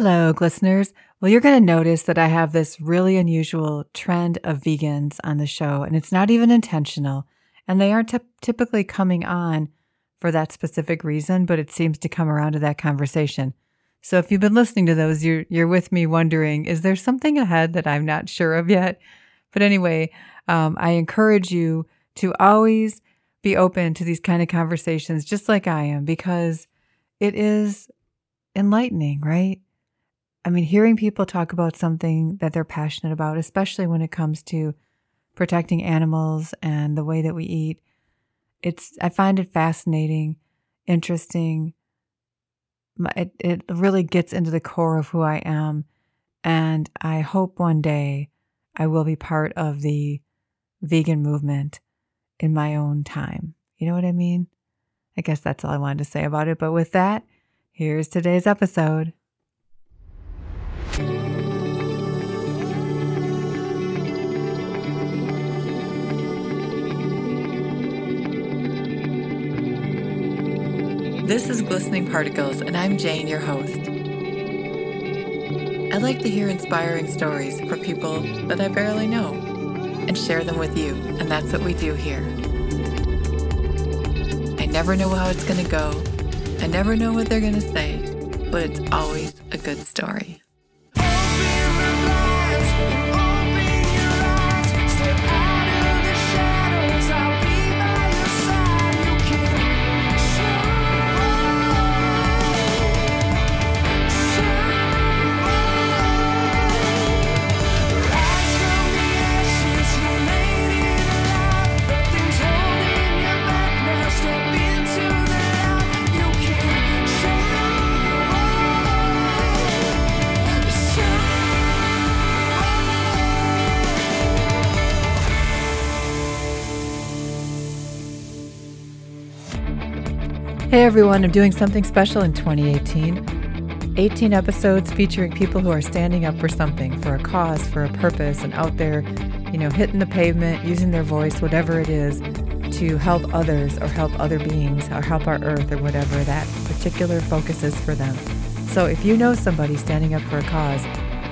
Hello, listeners. Well, you're going to notice that I have this really unusual trend of vegans on the show, and it's not even intentional. And they aren't t- typically coming on for that specific reason, but it seems to come around to that conversation. So if you've been listening to those, you're you're with me wondering, is there something ahead that I'm not sure of yet? But anyway, um, I encourage you to always be open to these kind of conversations, just like I am, because it is enlightening, right? I mean, hearing people talk about something that they're passionate about, especially when it comes to protecting animals and the way that we eat, it's I find it fascinating, interesting. It it really gets into the core of who I am, and I hope one day I will be part of the vegan movement in my own time. You know what I mean? I guess that's all I wanted to say about it. But with that, here's today's episode. This is Glistening Particles, and I'm Jane, your host. I like to hear inspiring stories for people that I barely know and share them with you, and that's what we do here. I never know how it's going to go, I never know what they're going to say, but it's always a good story. Everyone, I'm doing something special in 2018. 18 episodes featuring people who are standing up for something, for a cause, for a purpose, and out there, you know, hitting the pavement, using their voice, whatever it is, to help others or help other beings or help our earth or whatever that particular focus is for them. So if you know somebody standing up for a cause,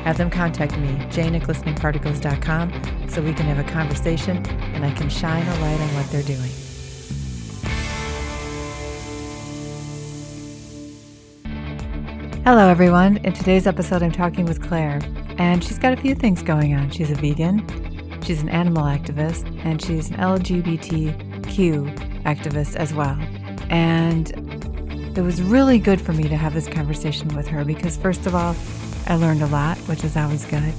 have them contact me, jane at so we can have a conversation and I can shine a light on what they're doing. Hello, everyone. In today's episode, I'm talking with Clare, and she's got a few things going on. She's a vegan, she's an animal activist, and she's an LGBTQ activist as well. And it was really good for me to have this conversation with her because, first of all, I learned a lot, which is always good.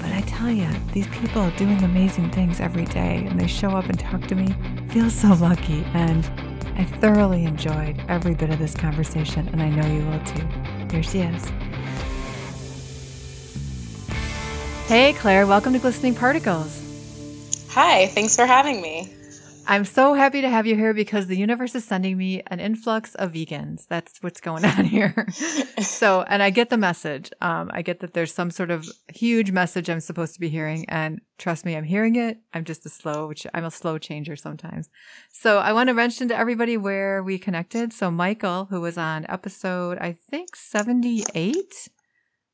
But I tell you, these people are doing amazing things every day, and they show up and talk to me. I feel so lucky, and I thoroughly enjoyed every bit of this conversation, and I know you will too. Here she is. Hey, Clare, welcome to Glistening Particles. Hi, thanks for having me. I'm so happy to have you here because the universe is sending me an influx of vegans. That's what's going on here. so, and I get the message. Um, I get that there's some sort of huge message I'm supposed to be hearing. And trust me, I'm hearing it. I'm just a slow, which I'm a slow changer sometimes. So I want to mention to everybody where we connected. So Michael, who was on episode, I think 78,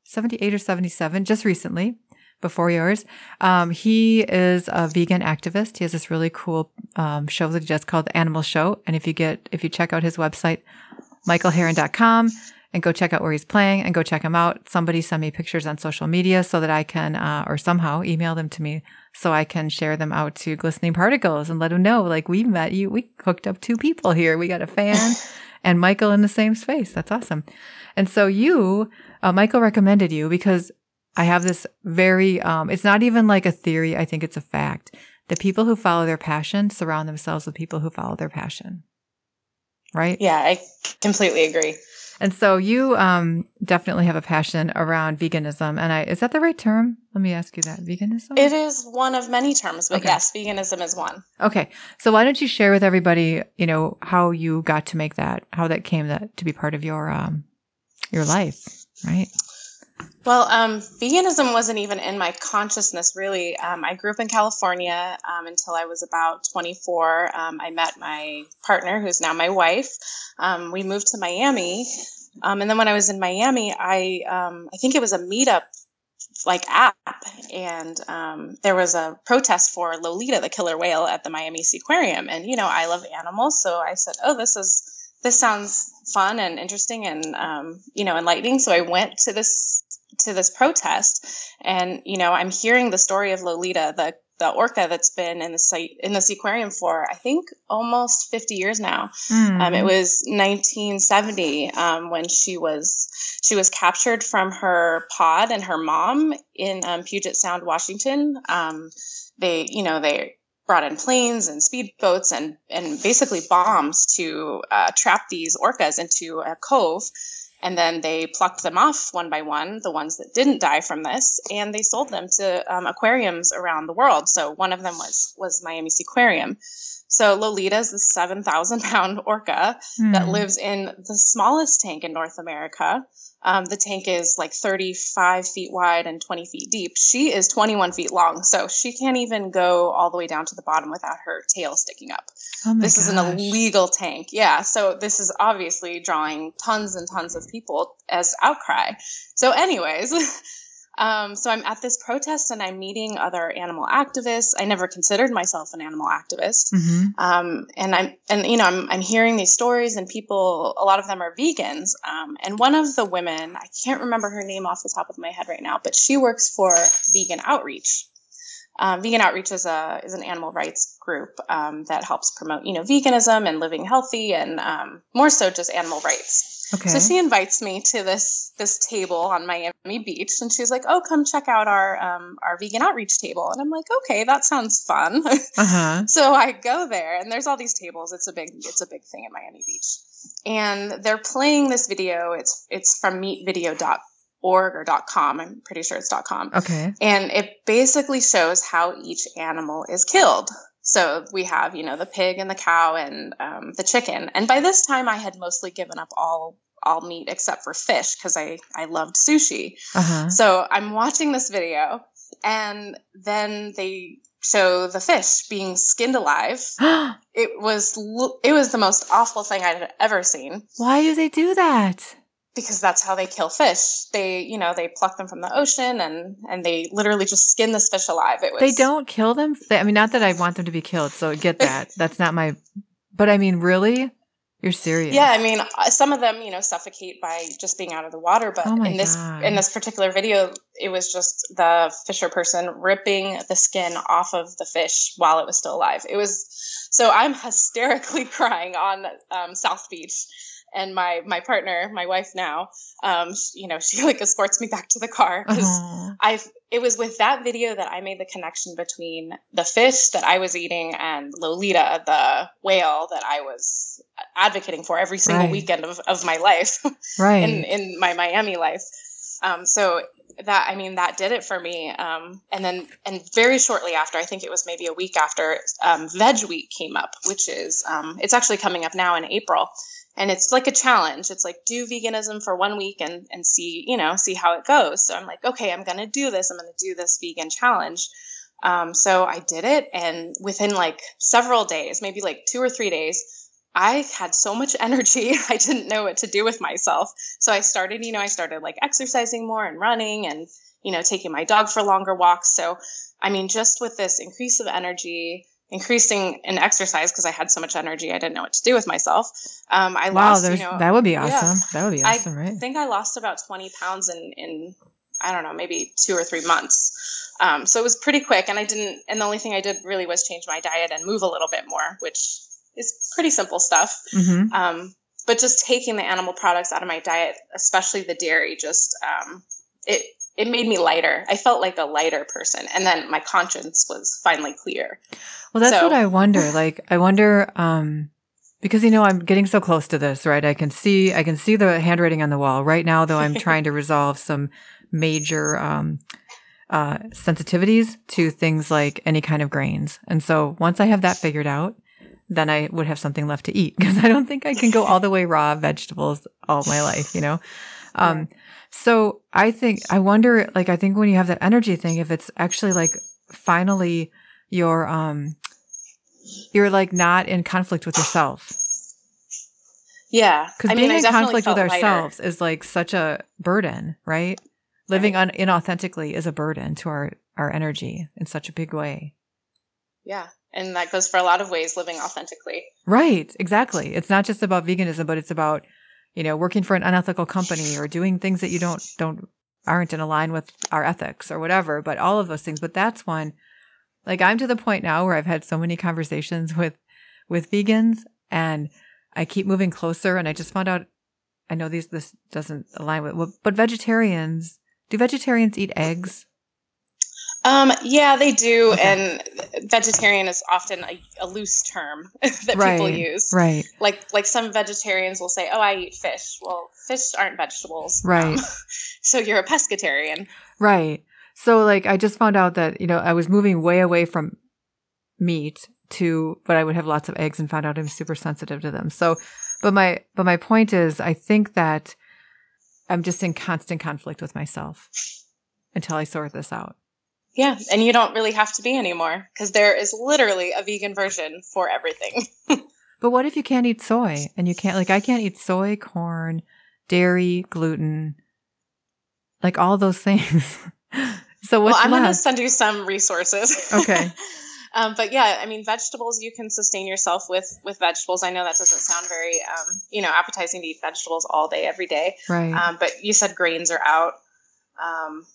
78 or 77, just recently before yours. Um, he is a vegan activist. He has this really cool um, show that he does called The Animal Show. And if you get, if you check out his website, michaelherron.com and go check out where he's playing and go check him out. Somebody send me pictures on social media so that I can, uh, or somehow email them to me so I can share them out to Glistening Particles and let them know, like, we met you. We hooked up two people here. We got a fan and Michael in the same space. That's awesome. And so you, uh, Michael recommended you because I have this very, um, it's not even like a theory. I think it's a fact that people who follow their passion surround themselves with people who follow their passion. Right? Yeah, I completely agree. And so you um, definitely have a passion around veganism. And I, is that the right term? Let me ask you that. Veganism? It is one of many terms, but okay. yes, veganism is one. Okay. So why don't you share with everybody, you know, how you got to make that, how that came that to be part of your, um, your life, right? Well, um, veganism wasn't even in my consciousness really. Um, I grew up in California um, until I was about 24. Um, I met my partner, who's now my wife. Um, we moved to Miami Um, and then when I was in Miami, I I think it was a meetup like app, and um, there was a protest for Lolita, the killer whale, at the Miami Seaquarium. And you know, I love animals, so I said, "Oh, this is this sounds fun and interesting and um, you know enlightening." So I went to this to this protest, and you know, I'm hearing the story of Lolita, the the orca that's been in the site in this aquarium for I think almost 50 years now. Mm. Um, it was 1970 um, when she was she was captured from her pod and her mom in um, Puget Sound, Washington. Um, they you know they brought in planes and speedboats and and basically bombs to uh, trap these orcas into a cove and then they plucked them off one by one, the ones that didn't die from this, and they sold them to um, aquariums around the world. So one of them was was Miami Seaquarium. So Lolita is the seven thousand pound orca mm. that hmm. lives in the smallest tank in North America. Um, the tank is like 35 feet wide and 20 feet deep. She is 21 feet long, so she can't even go all the way down to the bottom without her tail sticking up. Oh this gosh. is an illegal tank. Yeah, so this is obviously drawing tons and tons of people as outcry. So, anyways, Um, so I'm at this protest and I'm meeting other animal activists. I never considered myself an animal activist. Mm-hmm. Um, and I'm, and you know, I'm, I'm hearing these stories and people, a lot of them are vegans. Um, and one of the women, I can't remember her name off the top of my head right now, but she works for Vegan Outreach. Um, vegan Outreach is a is an animal rights group um, that helps promote you know veganism and living healthy and um, more so just animal rights. Okay. So she invites me to this this table on Miami Beach, and she's like, "Oh, come check out our um, our vegan outreach table." And I'm like, "Okay, that sounds fun." Uh-huh. so I go there, and there's all these tables. It's a big it's a big thing in Miami Beach, and they're playing this video. It's it's from meatvideo.org or .com. I'm pretty sure it's .com. Okay. And it basically shows how each animal is killed. So we have, you know, the pig and the cow and um, the chicken. And by this time, I had mostly given up all all meat except for fish because I I loved sushi. Uh-huh. So I'm watching this video, and then they show the fish being skinned alive. it was it was the most awful thing I'd ever seen. Why do they do that? Because that's how they kill fish. They, you know, they pluck them from the ocean and and they literally just skin this fish alive. It was They don't kill them. I mean, not that I want them to be killed. So get that. that's not my But I mean, really? You're serious? Yeah, I mean, uh, some of them, you know, suffocate by just being out of the water. But oh in this God. in this particular video, it was just the fisher person ripping the skin off of the fish while it was still alive. It was so I'm hysterically crying on um, South Beach and my my partner, my wife now, um, you know, she like escorts me back to the car because uh-huh. I've it was with that video that I made the connection between the fish that I was eating and Lolita, the whale that I was advocating for every single right. weekend of, of my life, right? in in my Miami life. Um, so that I mean that did it for me. Um, and then and very shortly after, I think it was maybe a week after, um, Veg Week came up, which is um, it's actually coming up now in April and it's like a challenge. It's like do veganism for one week and and see you know see how it goes. So i'm like okay i'm gonna do this. I'm gonna do this vegan challenge. Um, so i did it and within like several days maybe like two or three days i had so much energy i didn't know what to do with myself. So i started you know i started like exercising more and running and you know taking my dog for longer walks. So i mean just with this increase of energy increasing in exercise because I had so much energy I didn't know what to do with myself. Um, I wow, lost, you know, that would be awesome. Yeah, that would be awesome, I right? I think I lost about 20 pounds in, in, I don't know, maybe two or three months. Um, so it was pretty quick and I didn't, and the only thing I did really was change my diet and move a little bit more, which is pretty simple stuff. Mm-hmm. Um, but just taking the animal products out of my diet, especially the dairy, just, um, it, it made me lighter. I felt like a lighter person. And then my conscience was finally clear. Well, that's so. what I wonder. Like, I wonder, um, because you know I'm getting so close to this, right? I can see I can see the handwriting on the wall right now. Though I'm trying to resolve some major um, uh, sensitivities to things like any kind of grains, and so once I have that figured out, then I would have something left to eat because I don't think I can go all the way raw vegetables all my life. You know, um, so I think I wonder. Like I think when you have that energy thing, if it's actually like finally your um you're like not in conflict with yourself. Yeah. Because being in conflict with ourselves lighter. is like such a burden, right? Living right. Un- inauthentically is a burden to our, our energy in such a big way. Yeah. And that goes for a lot of ways living authentically. Right. Exactly. It's not just about veganism, but it's about, you know, working for an unethical company or doing things that you don't, don't, aren't in line with our ethics or whatever, but all of those things. But that's one, like I'm to the point now where I've had so many conversations with, with vegans and I keep moving closer and I just found out I know these this doesn't align with but vegetarians do vegetarians eat eggs? Um, yeah, they do, okay. and vegetarian is often a, a loose term that right, people use. Right. Like like some vegetarians will say, "Oh, I eat fish." Well, fish aren't vegetables. Right. Um, so you're a pescatarian. Right. So like I just found out that, you know, I was moving way away from meat to but I would have lots of eggs and found out I'm super sensitive to them. So but my but my point is I think that I'm just in constant conflict with myself until I sort this out. Yeah, and you don't really have to be anymore because there is literally a vegan version for everything. but what if you can't eat soy and you can't like I can't eat soy, corn, dairy, gluten, like all those things. so what's well, I'm going to send you some resources. Okay. Um, but yeah, I mean, vegetables you can sustain yourself with with vegetables. I know that doesn't sound very, um, you know, appetizing to eat vegetables all day every day. Right. Um, but you said grains are out. Um,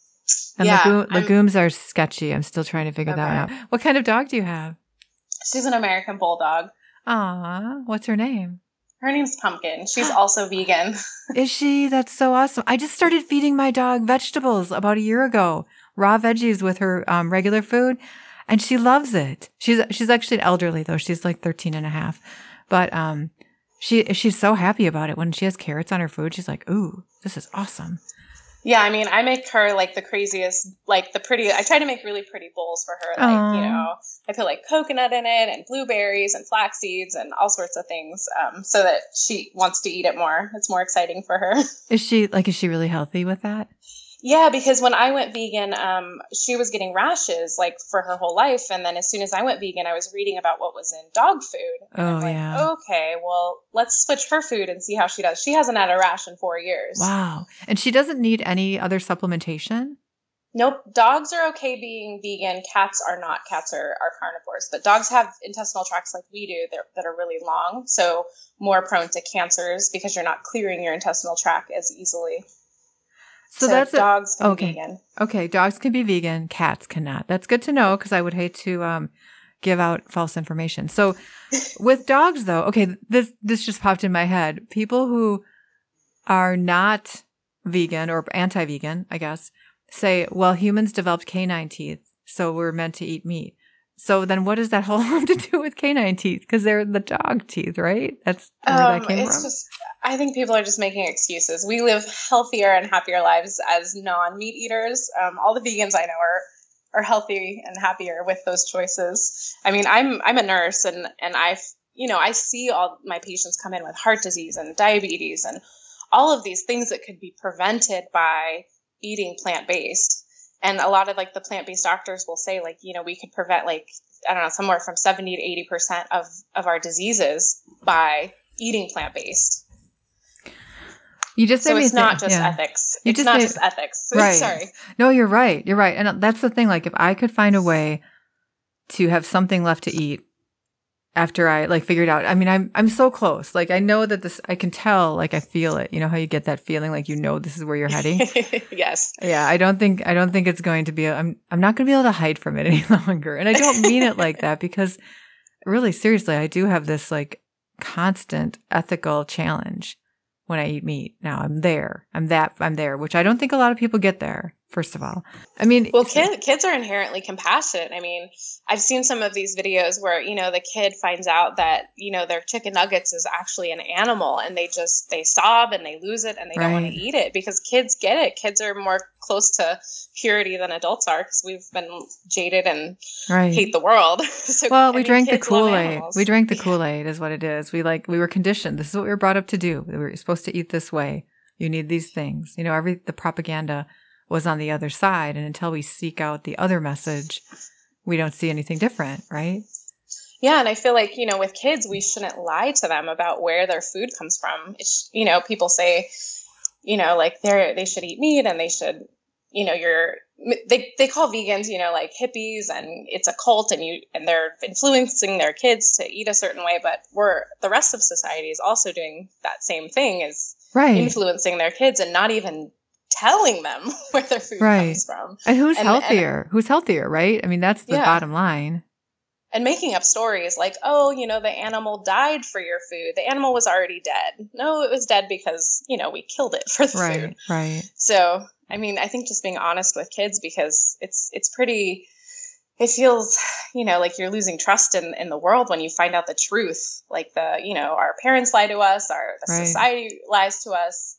and yeah, legu- legumes are sketchy. I'm still trying to figure okay. that out. What kind of dog do you have? She's an American bulldog. Ah, what's her name? Her name's Pumpkin. She's also vegan. Is she? That's so awesome. I just started feeding my dog vegetables about a year ago, raw veggies with her um, regular food and she loves it. She's she's actually elderly though. She's like 13 and a half. But um she she's so happy about it when she has carrots on her food. She's like, "Ooh, this is awesome." Yeah, I mean, I make her like the craziest, like the pretty. I try to make really pretty bowls for her. Like Aww. you know, I put like coconut in it and blueberries and flax seeds and all sorts of things, um, so that she wants to eat it more. It's more exciting for her. Is she like? Is she really healthy with that? Yeah, because when I went vegan, um, she was getting rashes like for her whole life, and then as soon as I went vegan, I was reading about what was in dog food. oh like, yeah. Okay, well, let's switch her food and see how she does. She hasn't had a rash in four years. Wow, and she doesn't need any other supplementation. Nope. Dogs are okay being vegan. Cats are not. Cats are, are carnivores, but dogs have intestinal tracts like we do that, that are really long, so more prone to cancers because you're not clearing your intestinal tract as easily. So, so that's dogs a, okay. vegan. Okay, dogs can be vegan, cats cannot. That's good to know because I would hate to um, give out false information. So with dogs though, okay, this this just popped in my head. People who are not vegan or anti-vegan, I guess, say, well, humans developed canine teeth, so we're meant to eat meat. So then what does that whole have to do with canine teeth? Because they're the dog teeth, right? That's where um, that came it's from. Just, I think people are just making excuses. We live healthier and happier lives as non-meat eaters. Um, all the vegans I know are are healthy and happier with those choices. I mean, I'm I'm a nurse and and I you know I see all my patients come in with heart disease and diabetes and all of these things that could be prevented by eating plant based and a lot of like the plant-based doctors will say like you know we could prevent like i don't know somewhere from 70 to 80 percent of of our diseases by eating plant-based you just so it's not think, just yeah. ethics you it's just not made, just ethics right sorry no you're right you're right and uh, that's the thing like if i could find a way to have something left to eat after I like figured out. I mean, I'm I'm so close. Like I know that this I can tell, like I feel it. You know how you get that feeling like you know this is where you're heading? yes. Yeah, I don't think I don't think it's going to be I'm I'm not going to be able to hide from it any longer. And I don't mean it like that because really seriously, I do have this like constant ethical challenge when I eat meat. Now I'm there. I'm that I'm there, which I don't think a lot of people get there first of all. I mean, well, kid, kids are inherently compassionate. I mean, I've seen some of these videos where, you know, the kid finds out that, you know, their chicken nuggets is actually an animal and they just, they sob and they lose it and they right. don't want to eat it because kids get it. Kids are more close to purity than adults are because we've been jaded and right. hate the world. so, well, we I mean, drank the Kool Aid. We drank the Kool Aid, is what it is. We like, we were conditioned. This is what we were brought up to do. We were supposed to eat this way. You need these things. You know, every, the propaganda was on the other side. And until we seek out the other message, we don't see anything different, right? Yeah, and I feel like, you know, with kids, we shouldn't lie to them about where their food comes from. It's, you know, people say, you know, like they're they should eat meat and they should, you know, you're they they call vegans, you know, like hippies and it's a cult and you and they're influencing their kids to eat a certain way, but we're the rest of society is also doing that same thing is right. influencing their kids and not even telling them where their food Right. comes from. And who's And- and- healthier? who's healthier, right? I mean, that's the Yeah. bottom line. and making up stories like, oh, you know, the animal died for your food. The animal was already dead. No, it was dead because, you know, we killed it for the Right, food. right. So, I mean, I think just being honest with kids because it's it's pretty it feels, you know, like you're losing trust in, in the world when you find out the truth. Like the, you know, our parents lie to us, our the Right. society lies to us.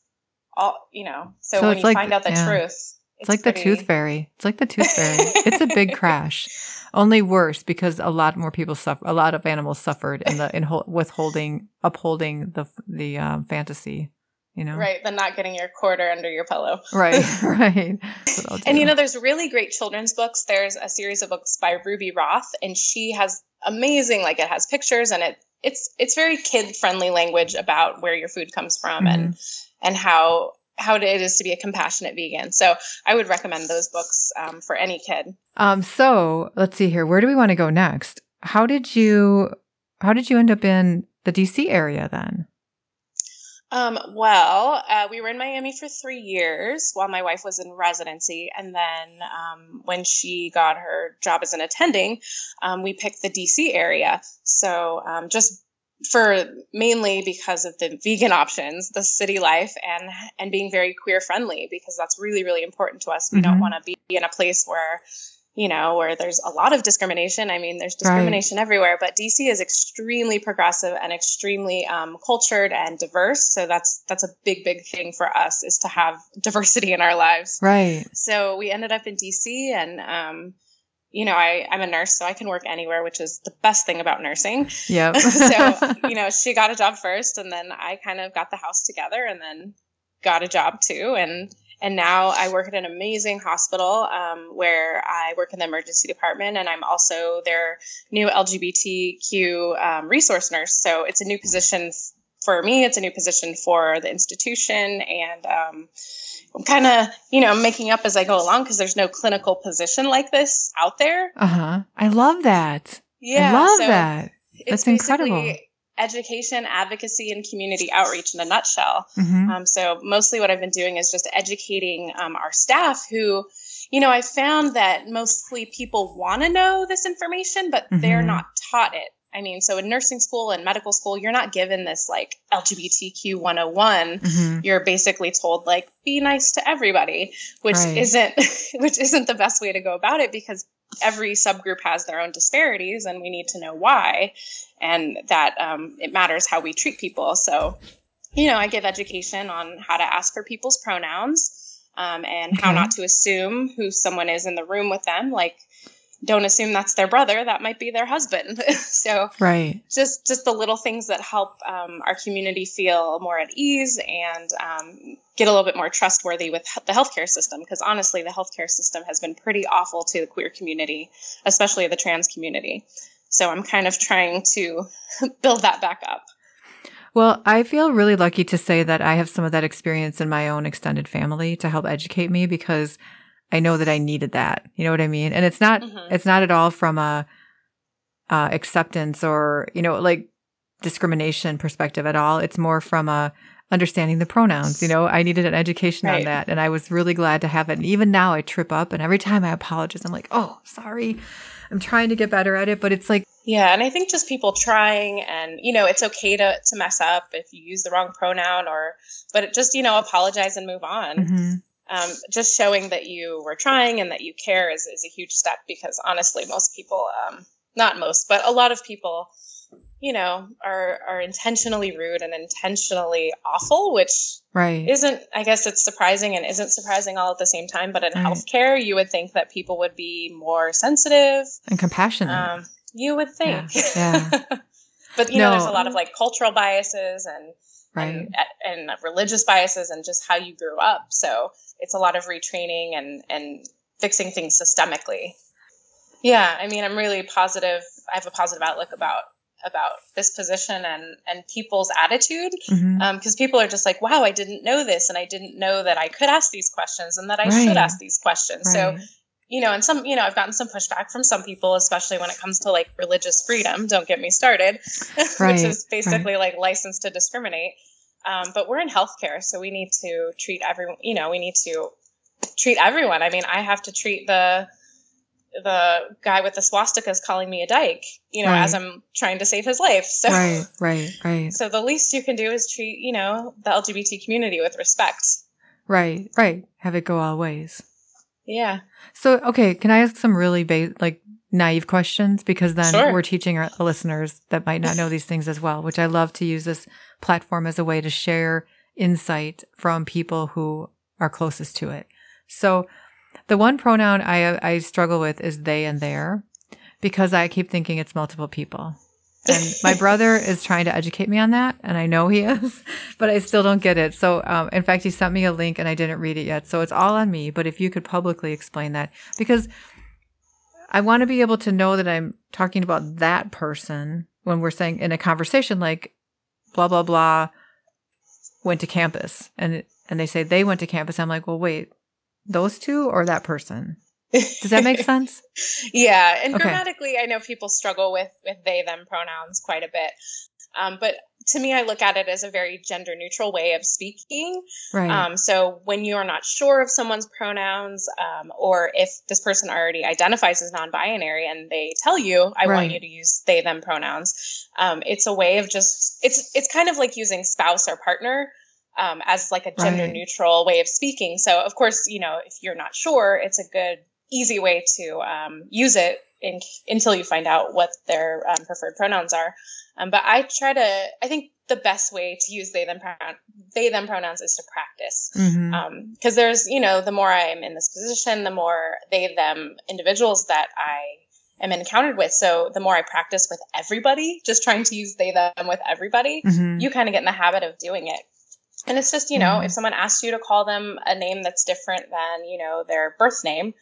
All you know. So, So when it's you like- find out the yeah. truth, It's, like the tooth fairy. It's like the tooth fairy. it's a big crash. Only worse because a lot more people suffer. A lot of animals suffered in the in hol- withholding, upholding the the um, fantasy. You know, Right, than not getting your quarter under your pillow. right, right. That's what I'll And you know, there's really great children's books. There's a series of books by Ruby Roth, and she has amazing, like it has pictures and it it's it's very kid friendly language about where your food comes from and and how how it is to be a compassionate vegan. So I would recommend those books um, for any kid. Um, so let's see here. Where do we want to go next? How did you how did you end up in the DC area then? Um, well, uh, we were in Miami for three years while my wife was in residency. And then um, when she got her job as an attending, um, we picked the DC area. So um, just for mainly because of the vegan options, the city life, and and being very queer friendly because that's really really important to us. We don't Mhm. want to be in a place where you know where there's a lot of discrimination. I mean, there's Right. discrimination everywhere, but DC is extremely progressive and extremely um, cultured and diverse. So that's that's a big big thing for us is to have diversity in our lives. Right. So we ended up in DC and. Um, you know, I, I'm a nurse, so I can work anywhere, which is the best thing about nursing. Yeah. so you know she got a job first and then i kind of got the house together and then got a job too. And and now i work at an amazing hospital um, where i work in the emergency department and i'm also their new lgbtq um, resource nurse. So it's a new position for me it's a new position for the institution and um, i'm kind of you know making up as i go along because there's no clinical position like this out there uh huh. I love that. yeah I love so- that. it's That's incredible. education, advocacy, and community outreach in a nutshell. hmm Um, so mostly what I've been doing is just educating um, our staff who, you know, I found that mostly people want to know this information, but they're Mhm. not taught it. I mean, so in nursing school and medical school, you're not given this like LGBTQ 101 hmm you're basically told like be nice to everybody which Right. isn't which isn't the best way to go about it because every subgroup has their own disparities and we need to know why and that um, it matters how we treat people. So you know i give education on how to ask for people's pronouns um, and how not to assume who someone is in the room with them. Like don't assume that's their brother that might be their husband. So Right. just just the little things that help um, our community feel more at ease and um, get a little bit more trustworthy with the healthcare system because honestly the healthcare system has been pretty awful to the queer community especially the trans community. So i'm kind of trying to build that back up. Well, I feel really lucky to say that I have some of that experience in my own extended family to help educate me because I know that I needed that. You know what I mean? And it's not Mhm. it's not at all from a uh, acceptance or you know like discrimination perspective at all. It's more from a understanding the pronouns. You know, I needed an education on that, and I was really glad to have it. And even now, I trip up, and every time I apologize, I'm like, "Oh, sorry." I'm trying to get better at it, but it's like, yeah and i think just people trying and you know it's okay to, to mess up if you use the wrong pronoun or but it just you know apologize and move on mhm. Um, just showing that you were trying and that you care is, is a huge step because honestly most people um, not most but a lot of people you know are are intentionally rude and intentionally awful which right, isn't i guess it's surprising and isn't surprising all at the same time but in Right. healthcare you would think that people would be more sensitive. And compassionate. um, you would think. Yeah, but you know there's a lot of like cultural biases and right. and, and religious biases and just how you grew up. So it's a lot of retraining and and fixing things systemically. Yeah, I mean, I'm really positive. I have a positive outlook about about this position and and people's attitude because mm-hmm. um, people are just like wow i didn't know this and i didn't know that i could ask these questions and that i right. should ask these questions right. so you know and some you know i've gotten some pushback from some people especially when it comes to like religious freedom don't get me started right. which is basically like license to discriminate um, but we're in healthcare so we need to treat everyone you know we need to treat everyone i mean i have to treat the the guy with the swastikas calling me a dyke, you know, right. as I'm trying to save his life. So right, right, right. So the least you can do is treat, you know, the LGBT community with respect. Right, right. Have it go all ways. Yeah. So okay, can I ask some really ba- like naive questions because then sure. we're teaching our listeners that might not know these things as well, which I love to use this platform as a way to share insight from people who are closest to it. So the one pronoun I I struggle with is they and their because I keep thinking it's multiple people. And my brother is trying to educate me on that, and I know he is, but I still don't get it. So, um, in fact, he sent me a link, and I didn't read it yet. So it's all on me. But if you could publicly explain that, because I want to be able to know that I'm talking about that person when we're saying in a conversation like blah blah blah went to campus, and and they say they went to campus. I'm like, well, wait, those two or that person? Does that make sense? yeah, and okay. grammatically, I know people struggle with with they them pronouns quite a bit. Um, but to me, I look at it as a very gender neutral way of speaking. Right. Um, so when you are not sure of someone's pronouns, um, or if this person already identifies as non binary and they tell you, I right. want you to use they, them pronouns, um, it's a way of just, it's, it's kind of like using spouse or partner um, as like a gender right. neutral way of speaking. So of course, you know, if you're not sure, it's a good, easy way to um, use it in, until you find out what their um, preferred pronouns are. Um, but I try to, I think the best way to use they them pronoun, they them pronouns is to practice. Because mm-hmm. Um, there's, you know, the more I'm in this position, the more they them individuals that I am encountered with. So the more I practice with everybody, just trying to use they them with everybody, mm-hmm. you kind of get in the habit of doing it. And it's just, you know, mm-hmm. if someone asks you to call them a name that's different than, you know, their birth name,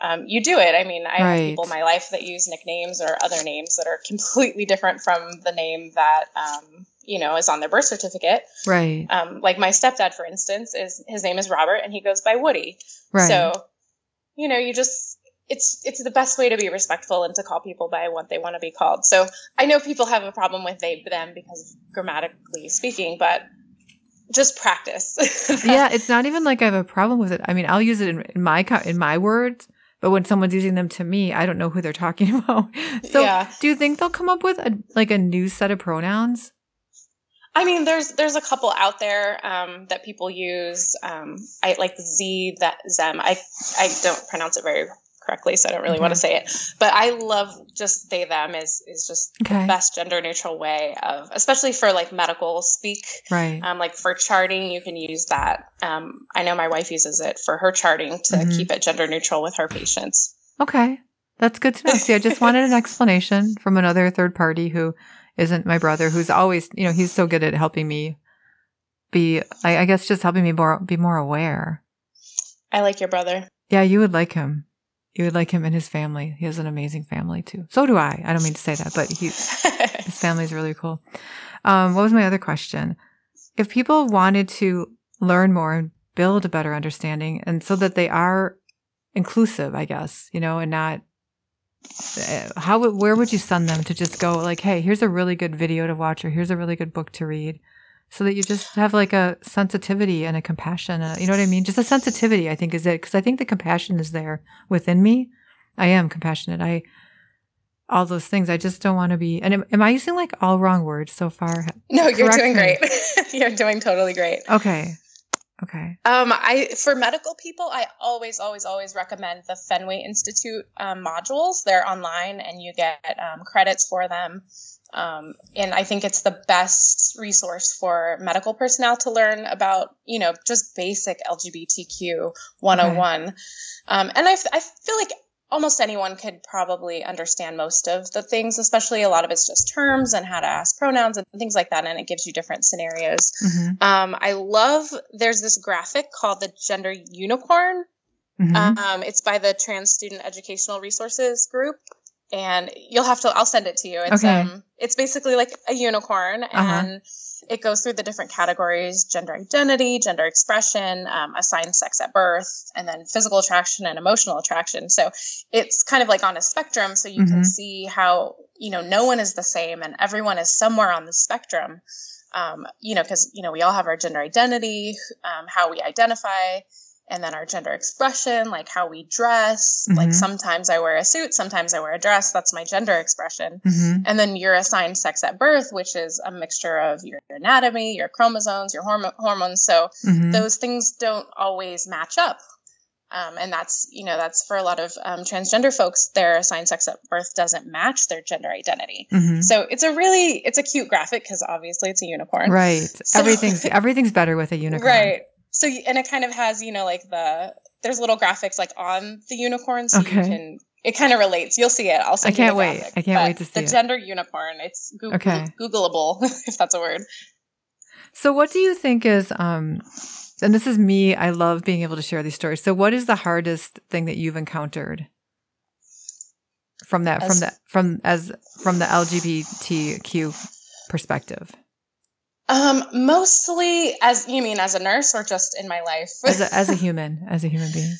um, you do it. I mean, I right. have people in my life that use nicknames or other names that are completely different from the name that, um, you know, is on their birth certificate. Right. Um, like my stepdad, for instance, is his name is Robert and he goes by Woody. Right. So, you know, you just, it's it's the best way to be respectful and to call people by what they want to be called. So I know people have a problem with they them because grammatically speaking, but just practice. yeah, it's not even like I have a problem with it. I mean, I'll use it in, in my in my words, but when someone's using them to me, I don't know who they're talking about. So, yeah. do you think they'll come up with a like a new set of pronouns? I mean, there's there's a couple out there um, that people use. Um, I like Z that Zem. I I don't pronounce it very correctly, so I don't really okay. want to say it. But I love just they them is is just okay. the best gender neutral way of, especially for like medical speak. Right. Um, like for charting, you can use that. Um, I know my wife uses it for her charting to mm-hmm. keep it gender neutral with her patients. Okay, that's good to know. See, I just wanted an explanation from another third party who isn't my brother, who's always, you know, he's so good at helping me be, I, I guess, just helping me more be more aware. I like your brother. Yeah, you would like him. You would like him and his family. He has an amazing family too. So do I. I don't mean to say that, but he, his family is really cool. Um, what was my other question? If people wanted to learn more and build a better understanding, and so that they are inclusive, I guess, you know, and not eh, how where would you send them to just go like, hey, here's a really good video to watch, or here's a really good book to read so that you just have like a sensitivity and a compassion. Uh, you know what I mean? Just a sensitivity, I think, is it. Because I think the compassion is there within me. I am compassionate. I, all those things. I just don't want to be. And am, am, I using like all wrong words so far? No, Correct you're doing me. great. you're doing totally great. Okay. Okay. Um, I for medical people, I always, always, always recommend the Fenway Institute um, modules. They're online, and you get um, credits for them. Um, and I think it's the best resource for medical personnel to learn about, you know, just basic LGBTQ 101. Okay. Um, and I, I feel like almost anyone could probably understand most of the things, especially a lot of it's just terms and how to ask pronouns and things like that. And it gives you different scenarios. Mm-hmm. Um, I love, there's this graphic called the gender unicorn Mm-hmm. Um, it's by the Trans Student Educational Resources Group, and you'll have to. I'll send it to you. It's okay. um, it's basically like a unicorn, uh-huh. and uh-huh. it goes through the different categories: gender identity, gender expression, um, assigned sex at birth, and then physical attraction and emotional attraction. So it's kind of like on a spectrum, so you mm-hmm. can see how you know no one is the same, and everyone is somewhere on the spectrum. Um, you know, because you know we all have our gender identity, um, how we identify and then our gender expression, like how we dress. Mm-hmm. Like sometimes I wear a suit, sometimes I wear a dress. That's my gender expression. Mm-hmm. And then you're assigned sex at birth, which is a mixture of your anatomy, your chromosomes, your horm- hormones. So mm-hmm. those things don't always match up. Um, and that's, you know, that's for a lot of um, transgender folks, their assigned sex at birth doesn't match their gender identity. Mm-hmm. So it's a really, it's a cute graphic because obviously it's a unicorn. Right. So, everything's, everything's better with a unicorn. Right so and it kind of has you know like the there's little graphics like on the unicorn so okay. you can it kind of relates. You'll see it. I'll i can't wait. graphic, i can't wait to see the it. gender unicorn it's Google- okay. googleable if that's a word. So what do you think is um and this is me i love being able to share these stories. So what is the hardest thing that you've encountered from that as, from that from as from the lgbtq perspective um, mostly as you mean as a nurse or just in my life? as a, as a human, as a human being.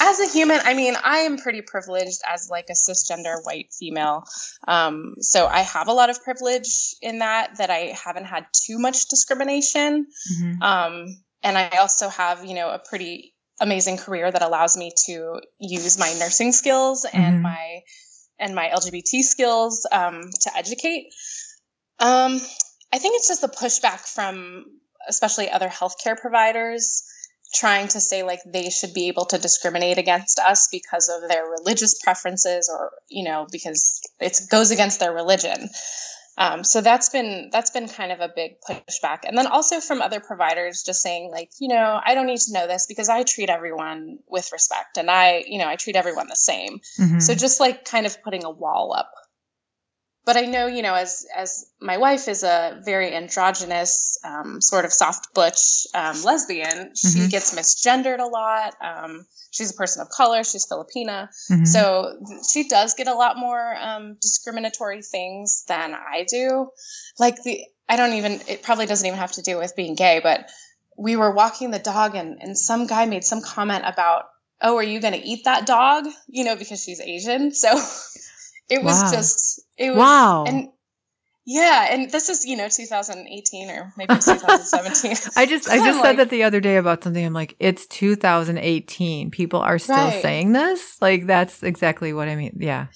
As a human, I mean, I am pretty privileged as like a cisgender white female. Um, so I have a lot of privilege in that that I haven't had too much discrimination. Mm-hmm. Um, and I also have, you know, a pretty amazing career that allows me to use my nursing skills and mm-hmm. my and my LGBT skills um, to educate. Um, I think it's just the pushback from especially other healthcare providers trying to say like they should be able to discriminate against us because of their religious preferences or you know because it goes against their religion. Um, so that's been that's been kind of a big pushback. And then also from other providers just saying like you know i don't need to know this because i treat everyone with respect and i you know i treat everyone the same. Mm-hmm. so just like kind of putting a wall up but I know, you know, as as my wife is a very androgynous, um, sort of soft butch um, lesbian, mm-hmm. she gets misgendered a lot. Um, she's a person of color. She's Filipina, mm-hmm. so she does get a lot more um, discriminatory things than I do. Like the, I don't even. It probably doesn't even have to do with being gay, but we were walking the dog, and and some guy made some comment about, "Oh, are you going to eat that dog?" You know, because she's Asian, so. It was wow. just it was wow. And yeah, and this is you know 2018 or maybe 2017. I just I just said that the other day about something. I'm like, it's 2018. People are still right. saying this. Like that's exactly what I mean. Yeah.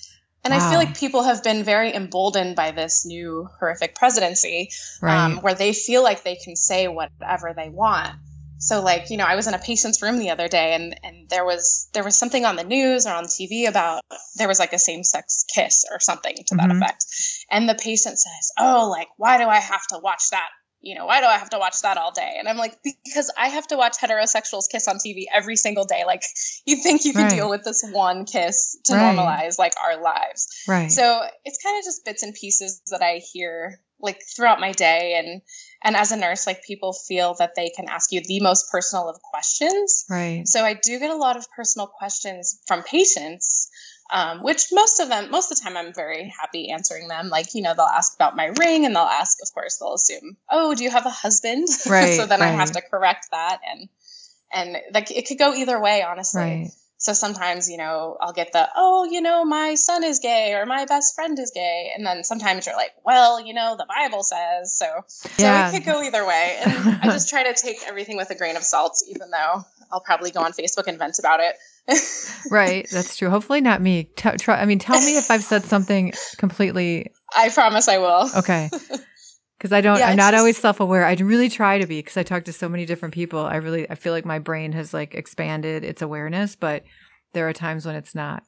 And wow. I feel like people have been very emboldened by this new horrific presidency, right. um, where they feel like they can say whatever they want. So like, you know, I was in a patient's room the other day and and there was there was something on the news or on TV about there was like a same-sex kiss or something to that mm-hmm. effect. And the patient says, "Oh, like why do I have to watch that? You know, why do I have to watch that all day?" And I'm like, "Because I have to watch heterosexuals kiss on TV every single day. Like you think you can right. deal with this one kiss to right. normalize like our lives." Right. So, it's kind of just bits and pieces that I hear like throughout my day and and as a nurse like people feel that they can ask you the most personal of questions. Right. So i do get a lot of personal questions from patients um, which most of them most of the time i'm very happy answering them. Like you know they'll ask about my ring and they'll ask of course they'll assume oh do you have a husband? Right so then right. i have to correct that and and like it could go either way honestly. Right so sometimes, you know, I'll get the, oh, you know, my son is gay or my best friend is gay. And then sometimes you're like, well, you know, the Bible says. So, yeah. so it could go either way. And I just try to take everything with a grain of salt, even though I'll probably go on Facebook and vent about it. right. That's true. Hopefully not me. T- try, I mean, tell me if I've said something completely. I promise I will. Okay because I don't. Yeah, I'm not just, always self aware. I really try to be because I talk to so many different people. I really I feel like my brain has like expanded its awareness, but there are times when it's not.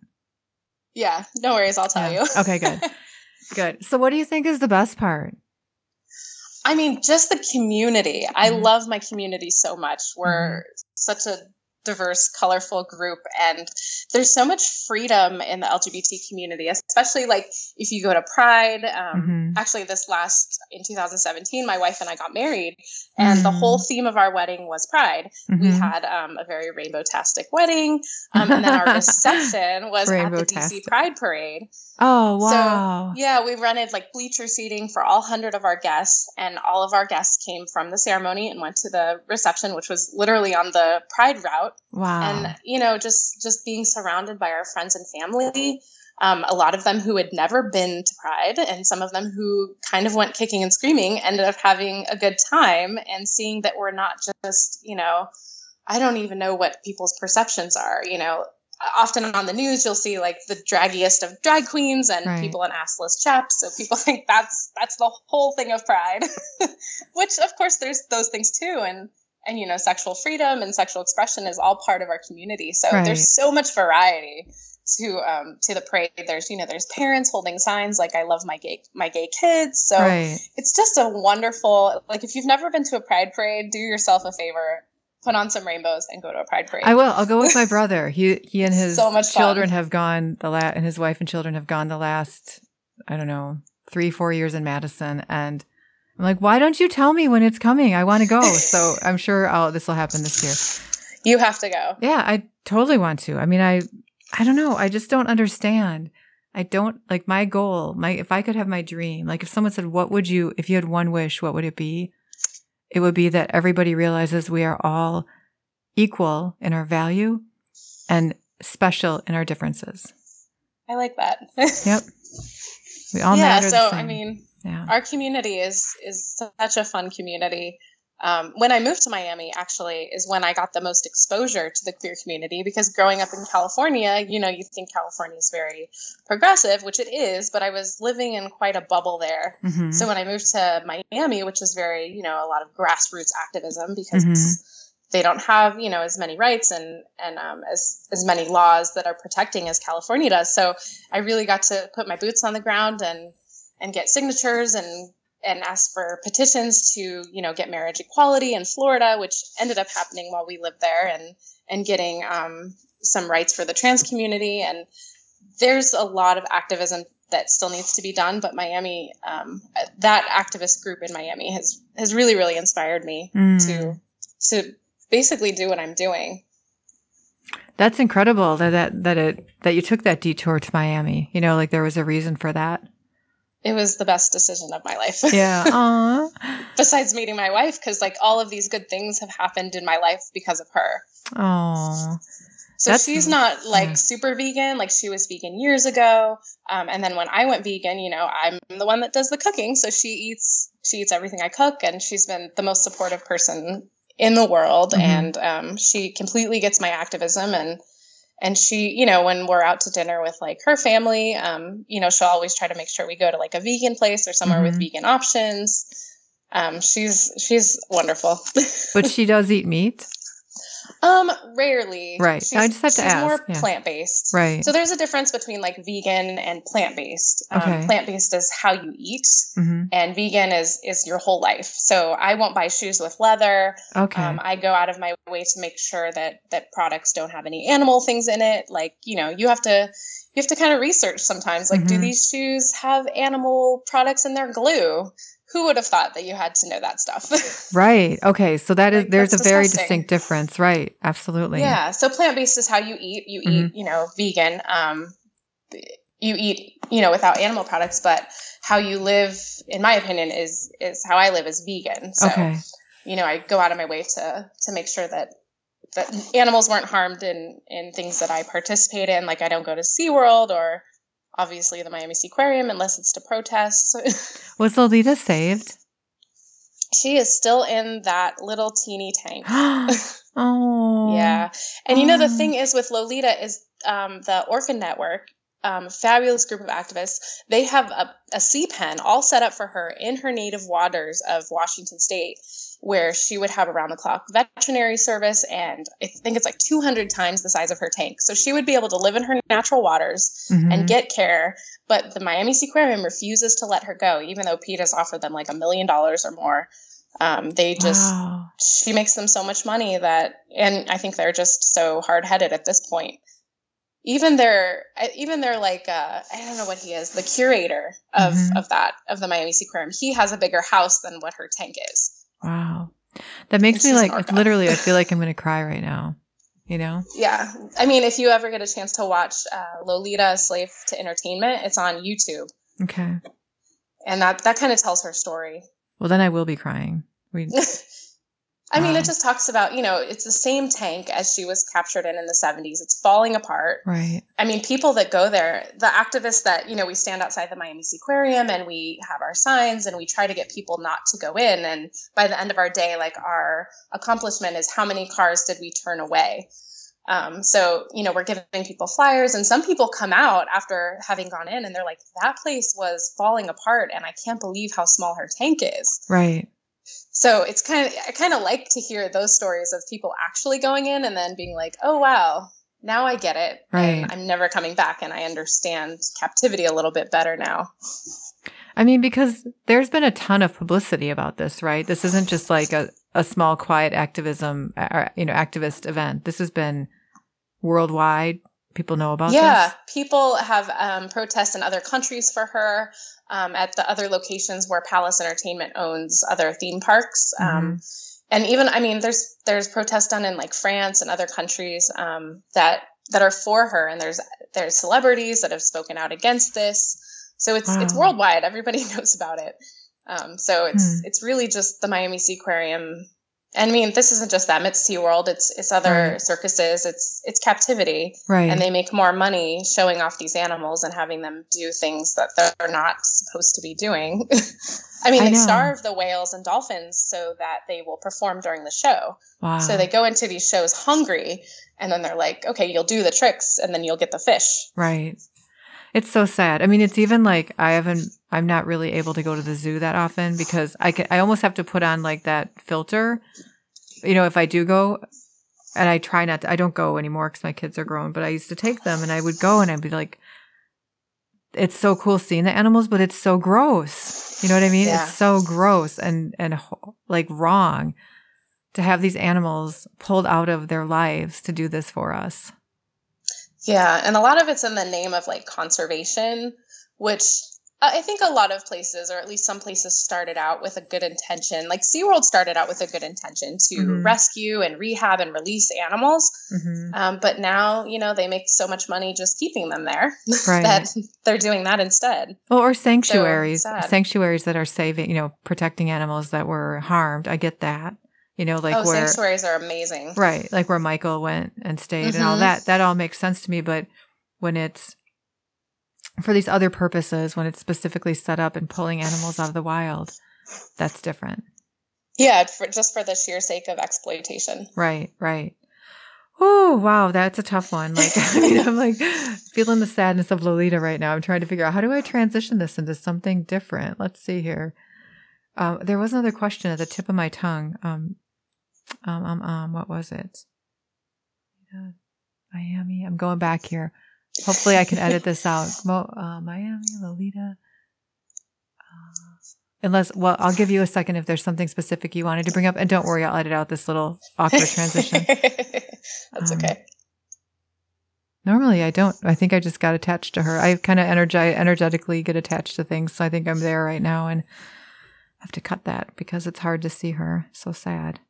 Yeah, no worries. I'll tell yeah. you. okay, good, good. So, what do you think is the best part? I mean, just the community. Mm-hmm. I love my community so much. We're mm-hmm. such a diverse, colorful group. And there's so much freedom in the LGBT community, especially like if you go to Pride. Um, mm-hmm. Actually, this last in 2017, my wife and I got married, and mm-hmm. the whole theme of our wedding was Pride. Mm-hmm. We had um, a very rainbow-tastic wedding, um, and then our reception was at the DC Pride Parade. Oh wow! So yeah, we rented like bleacher seating for all hundred of our guests, and all of our guests came from the ceremony and went to the reception, which was literally on the Pride route. Wow! And you know, just just being surrounded by our friends and family, um, a lot of them who had never been to Pride, and some of them who kind of went kicking and screaming, ended up having a good time and seeing that we're not just you know. I don't even know what people's perceptions are. You know, often on the news you'll see like the draggiest of drag queens and right. people in assless chaps so people think that's that's the whole thing of pride which of course there's those things too and and you know sexual freedom and sexual expression is all part of our community so right. there's so much variety to um to the parade there's you know there's parents holding signs like i love my gay my gay kids so right. it's just a wonderful like if you've never been to a pride parade do yourself a favor put on some rainbows and go to a pride parade. I will. I'll go with my brother. He he and his so children fun. have gone the last, and his wife and children have gone the last I don't know three four years in Madison, and I'm like, why don't you tell me when it's coming? I want to go. so I'm sure I'll this will happen this year. You have to go. Yeah, I totally want to. I mean, I I don't know. I just don't understand. I don't like my goal. My if I could have my dream, like if someone said, "What would you if you had one wish? What would it be?" it would be that everybody realizes we are all equal in our value and special in our differences. I like that. yep. We all yeah, matter. So I mean, yeah. our community is is such a fun community um, when I moved to Miami, actually, is when I got the most exposure to the queer community because growing up in California, you know, you think California is very progressive, which it is, but I was living in quite a bubble there. Mm-hmm. So when I moved to Miami, which is very, you know, a lot of grassroots activism because mm-hmm. they don't have, you know, as many rights and, and um, as, as many laws that are protecting as California does. So I really got to put my boots on the ground and, and get signatures and and asked for petitions to you know get marriage equality in Florida, which ended up happening while we lived there, and and getting um, some rights for the trans community. And there's a lot of activism that still needs to be done, but Miami, um, that activist group in Miami has has really really inspired me mm. to to basically do what I'm doing. That's incredible that that that it that you took that detour to Miami. You know, like there was a reason for that it was the best decision of my life. Yeah. Besides meeting my wife, because like all of these good things have happened in my life because of her. Oh. So That's, she's not like super vegan, like she was vegan years ago. Um, and then when I went vegan, you know, I'm the one that does the cooking, so she eats she eats everything I cook, and she's been the most supportive person in the world, mm-hmm. and um, she completely gets my activism and and she you know when we're out to dinner with like her family um, you know she'll always try to make sure we go to like a vegan place or somewhere mm-hmm. with vegan options. Um, she's she's wonderful. But she does eat meat um, rarely. Right. She's, I just have to she's ask. more yeah. plant based. Right. So there's a difference between like vegan and plant based. Um, okay. Plant based is how you eat, mm-hmm. and vegan is is your whole life. So I won't buy shoes with leather. Okay. Um, I go out of my way to make sure that that products don't have any animal things in it. Like you know, you have to you have to kind of research sometimes. Like, mm-hmm. do these shoes have animal products in their glue? Who would have thought that you had to know that stuff? right. Okay. So that is like, there's a disgusting. very distinct difference. Right. Absolutely. Yeah. So plant based is how you eat. You mm-hmm. eat, you know, vegan. Um, you eat, you know, without animal products, but how you live, in my opinion, is is how I live as vegan. So, okay. you know, I go out of my way to to make sure that that animals weren't harmed in in things that I participate in. Like I don't go to SeaWorld or obviously the Miami Seaquarium unless it's to protest. Was Lolita saved? She is still in that little teeny tank. oh. Yeah. And you know, the thing is with Lolita is um, the Orca Network, um, fabulous group of activists. They have a, a sea pen all set up for her in her native waters of Washington State where she would have around the clock veterinary service and I think it's like 200 times the size of her tank. So she would be able to live in her natural waters mm-hmm. and get care, but the Miami Seaquarium refuses to let her go, even though PETA's offered them like a million dollars or more. Um, they just wow. she makes them so much money that, and I think they're just so hard headed at this point. Even their even their like uh, I don't know what he is the curator of mm-hmm. of that of the Miami Seaquarium. He has a bigger house than what her tank is. Wow, that makes me like literally. I feel like I'm going to cry right now you know? Yeah. I mean, if you ever get a chance to watch uh, Lolita, Slave to Entertainment, it's on YouTube. Okay. And that, that kind of tells her story. Well, then I will be crying. We, I mean, it just talks about, you know, it's the same tank as she was captured in in the 70s. It's falling apart. Right. I mean, people that go there, the activists that, you know, we stand outside the Miami Seaquarium and we have our signs and we try to get people not to go in. And by the end of our day, like our accomplishment is how many cars did we turn away? Um, so, you know, we're giving people flyers, and some people come out after having gone in and they're like, that place was falling apart, and I can't believe how small her tank is. Right so it's kind of i kind of like to hear those stories of people actually going in and then being like oh wow now i get it. Right. I'm never coming back and i understand captivity a little bit better now. I mean because there's been a ton of publicity about this right? This isn't just like a, a small quiet activism uh, or you know activist event. This has been worldwide people know about yeah this? people have um, protests in other countries for her um, at the other locations where Palace Entertainment owns other theme parks. Um, mm-hmm. Um, and even, I mean, there's there's protests done in like France and other countries um, that that are for her, and there's there's celebrities that have spoken out against this. So it's wow. it's worldwide. Everybody knows about it. Um, so it's hmm. it's really just the Miami Seaquarium I mean, this isn't just them; it's SeaWorld, it's it's other right. circuses, it's it's captivity, right? And they make more money showing off these animals and having them do things that they're not supposed to be doing. I mean, I they know. starve the whales and dolphins so that they will perform during the show. Wow. So they go into these shows hungry, and then they're like, "Okay, you'll do the tricks, and then you'll get the fish." Right. It's so sad. I mean, it's even like I haven't. I'm not really able to go to the zoo that often because I can. I almost have to put on like that filter. You know, if I do go, and I try not to. I don't go anymore because my kids are grown. But I used to take them, and I would go, and I'd be like, "It's so cool seeing the animals, but it's so gross." You know what I mean? Yeah. It's so gross and and like wrong to have these animals pulled out of their lives to do this for us. Yeah, and a lot of it's in the name of like conservation, which I think a lot of places, or at least some places, started out with a good intention. Like SeaWorld started out with a good intention to mm-hmm. rescue and rehab and release animals. Mm-hmm. Um, but now, you know, they make so much money just keeping them there right. that they're doing that instead. Well, or sanctuaries, so sanctuaries that are saving, you know, protecting animals that were harmed. I get that. You know, like oh, where sanctuaries are amazing. Right. Like where Michael went and stayed mm-hmm. and all mm-hmm. that. That all makes sense to me. But when it's for these other purposes, when it's specifically set up and pulling animals out of the wild, that's different. Yeah, for, just for the sheer sake of exploitation. Right, right. Oh, wow, that's a tough one. Like, I mean, I'm like feeling the sadness of Lolita right now. I'm trying to figure out how do I transition this into something different. Let's see here. Um, there was another question at the tip of my tongue. Um, um, um, um, what was it? Yeah. Miami. I'm going back here. Hopefully, I can edit this out. Mo, uh, Miami, Lolita. Uh, unless, well, I'll give you a second if there's something specific you wanted to bring up, and don't worry, I'll edit out this little awkward transition. That's um, okay. Normally, I don't. I think I just got attached to her. I kind of energi- energetically get attached to things, so I think I'm there right now, and I have to cut that because it's hard to see her. So sad.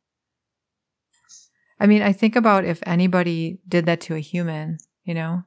I mean, I think about if anybody did that to a human, you know?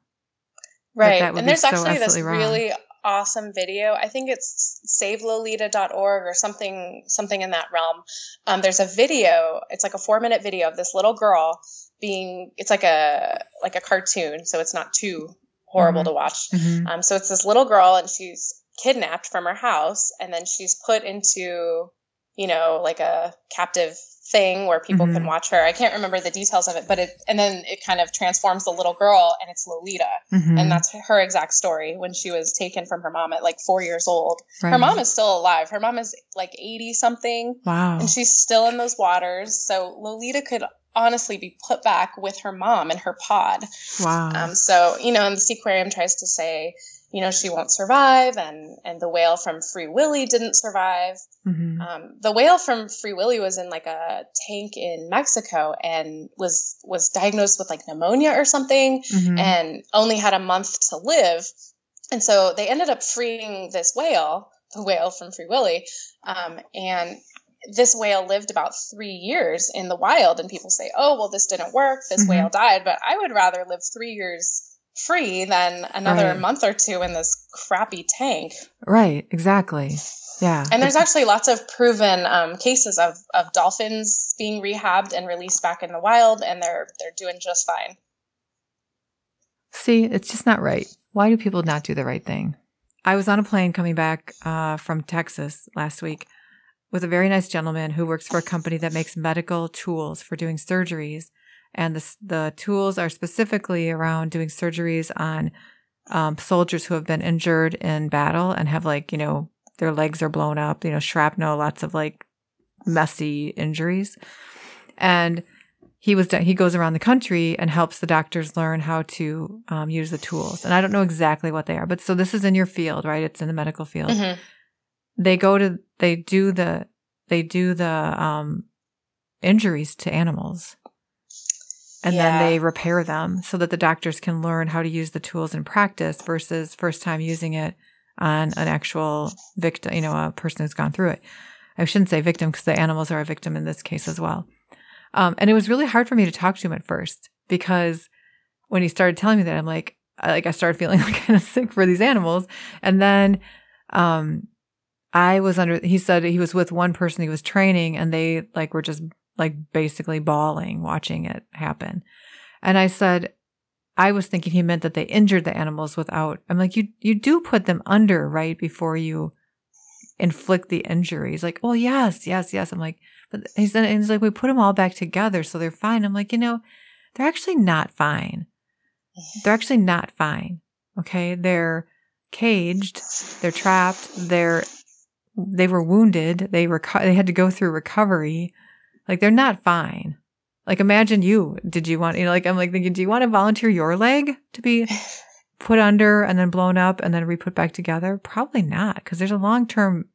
Right. And there's so actually this wrong. really awesome video. I think it's savelolita.org or something something in that realm. Um, there's a video, it's like a 4-minute video of this little girl being it's like a like a cartoon, so it's not too horrible mm-hmm. to watch. Mm-hmm. Um, so it's this little girl and she's kidnapped from her house and then she's put into you know like a captive thing where people mm-hmm. can watch her. I can't remember the details of it, but it and then it kind of transforms the little girl and it's Lolita. Mm-hmm. And that's her exact story when she was taken from her mom at like 4 years old. Right. Her mom is still alive. Her mom is like 80 something. Wow. And she's still in those waters. So Lolita could honestly be put back with her mom in her pod. Wow. Um, so, you know, and the Seaquarium tries to say, you know, she won't survive, and and the whale from Free Willy didn't survive. Mm-hmm. Um, the whale from Free Willy was in like a tank in Mexico and was was diagnosed with like pneumonia or something, mm-hmm. and only had a month to live. And so they ended up freeing this whale, the whale from Free Willy, um, and this whale lived about three years in the wild. And people say, "Oh, well, this didn't work. This mm-hmm. whale died." But I would rather live three years free than another right. month or two in this crappy tank. Right, exactly. Yeah. And there's actually lots of proven um, cases of, of dolphins being rehabbed and released back in the wild, and they're they're doing just fine. See, it's just not right. Why do people not do the right thing? I was on a plane coming back uh, from Texas last week with a very nice gentleman who works for a company that makes medical tools for doing surgeries and the, the tools are specifically around doing surgeries on um, soldiers who have been injured in battle and have like you know their legs are blown up you know shrapnel lots of like messy injuries. And he was he goes around the country and helps the doctors learn how to um, use the tools. And i don't know exactly what they are but so this is in your field right? It's in the medical field. Mm-hmm. they go to they do the they do the um, injuries to animals and yeah. then they repair them so that the doctors can learn how to use the tools in practice versus first time using it on an actual victim, you know, a person who's gone through it. I shouldn't say victim because the animals are a victim in this case as well. Um, and it was really hard for me to talk to him at first because when he started telling me that, I'm like, I, like I started feeling like kind of sick for these animals. And then, um, I was under, he said he was with one person he was training and they like were just like basically bawling watching it happen. And I said, I was thinking he meant that they injured the animals without. I'm like, you you do put them under right before you inflict the injuries. Like, well, yes, yes, yes. I'm like, but he said, he's like, we put them all back together, so they're fine. I'm like, you know, they're actually not fine. They're actually not fine. Okay, they're caged, they're trapped, they're they were wounded, they reco- they had to go through recovery. Like they're not fine. Like imagine you, did you want, you know, like I'm like thinking, do you want to volunteer your leg to be put under and then blown up and then re-put back together? Probably not because there's a long-term.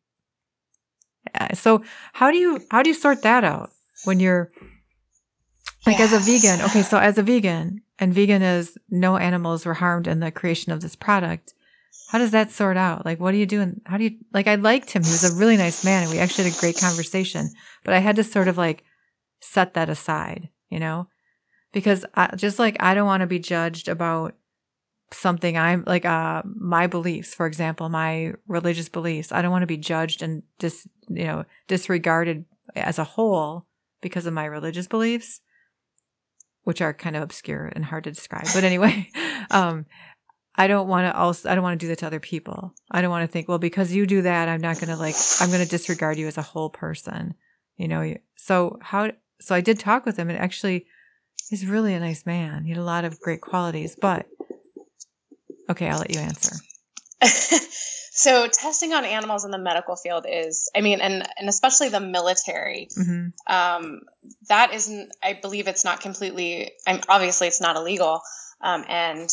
Uh, so how do you, how do you sort that out when you're like yes. as a vegan? Okay. So as a vegan and vegan is no animals were harmed in the creation of this product. How does that sort out? Like, what are you doing? How do you, like, I liked him. He was a really nice man and we actually had a great conversation, but I had to sort of like set that aside, you know, because I, just like I don't want to be judged about something I'm like, uh, my beliefs, for example, my religious beliefs. I don't want to be judged and dis, you know, disregarded as a whole because of my religious beliefs, which are kind of obscure and hard to describe. But anyway, um, I don't want to also, I don't want to do that to other people. I don't want to think, well, because you do that, I'm not going to like, I'm going to disregard you as a whole person, you know? So how, so I did talk with him and actually he's really a nice man. He had a lot of great qualities, but okay, I'll let you answer. so testing on animals in the medical field is, I mean, and, and especially the military, mm-hmm. um, that isn't, I believe it's not completely, I'm obviously it's not illegal. Um, and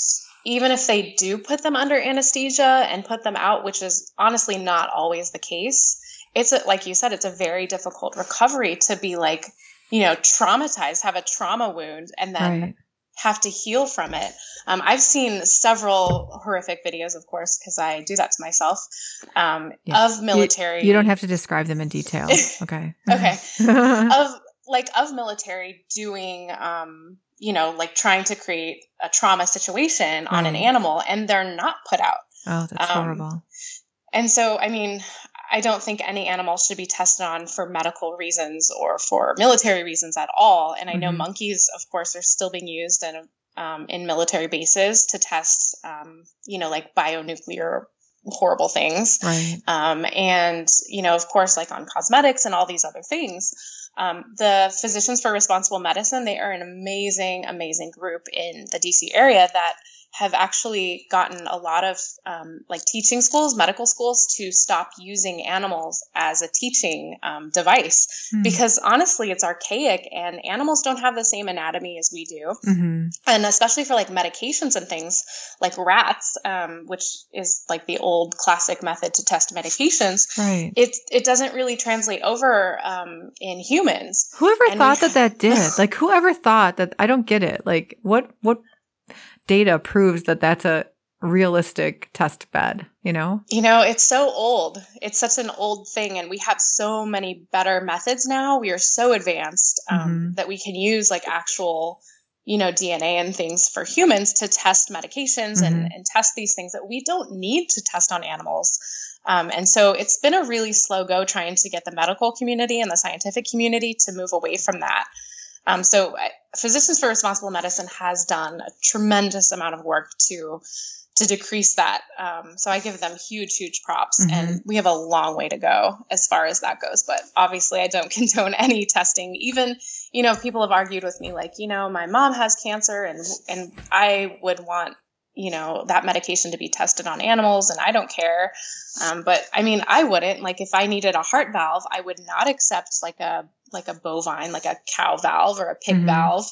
even if they do put them under anesthesia and put them out, which is honestly not always the case, it's a, like you said, it's a very difficult recovery to be like, you know, traumatized, have a trauma wound, and then right. have to heal from it. Um, I've seen several horrific videos, of course, because I do that to myself, um, yeah. of military. You, you, don't have to describe them in detail. Okay. okay. of like of military doing um, you know, like trying to create a trauma situation right. on an animal and they're not put out. Oh, that's um, horrible. And so, I mean, I don't think any animal should be tested on for medical reasons or for military reasons at all. And I know mm-hmm. monkeys, of course, are still being used in um, in military bases to test, um, you know, like bionuclear horrible things. Right. Um, and you know, of course, like on cosmetics and all these other things. Um, the Physicians for Responsible Medicine, they are an amazing, amazing group in the DC area that have actually gotten a lot of um, like teaching schools, medical schools, to stop using animals as a teaching um, device mm-hmm. because honestly, it's archaic and animals don't have the same anatomy as we do. Mm-hmm. And especially for like medications and things like rats, um, which is like the old classic method to test medications, right. it, it doesn't really translate over um, in humans. Whoever and thought we- that that did? like, whoever thought that? I don't get it. Like, what, what, data proves that that's a realistic test bed, you know? You know, it's so old. It's such an old thing. And we have so many better methods now. We are so advanced um, mm-hmm. that we can use like actual, you know, DNA and things for humans to test medications mm-hmm. and, and test these things that we don't need to test on animals. Um, and so it's been a really slow go trying to get the medical community and the scientific community to move away from that. Um, so, uh, Physicians for Responsible Medicine has done a tremendous amount of work to to decrease that. Um, so I give them huge, huge props, mm-hmm. and we have a long way to go as far as that goes. But obviously, I don't condone any testing. Even you know, people have argued with me like, you know, my mom has cancer, and and I would want you know that medication to be tested on animals and i don't care um, but i mean i wouldn't like if i needed a heart valve i would not accept like a like a bovine like a cow valve or a pig mm-hmm. valve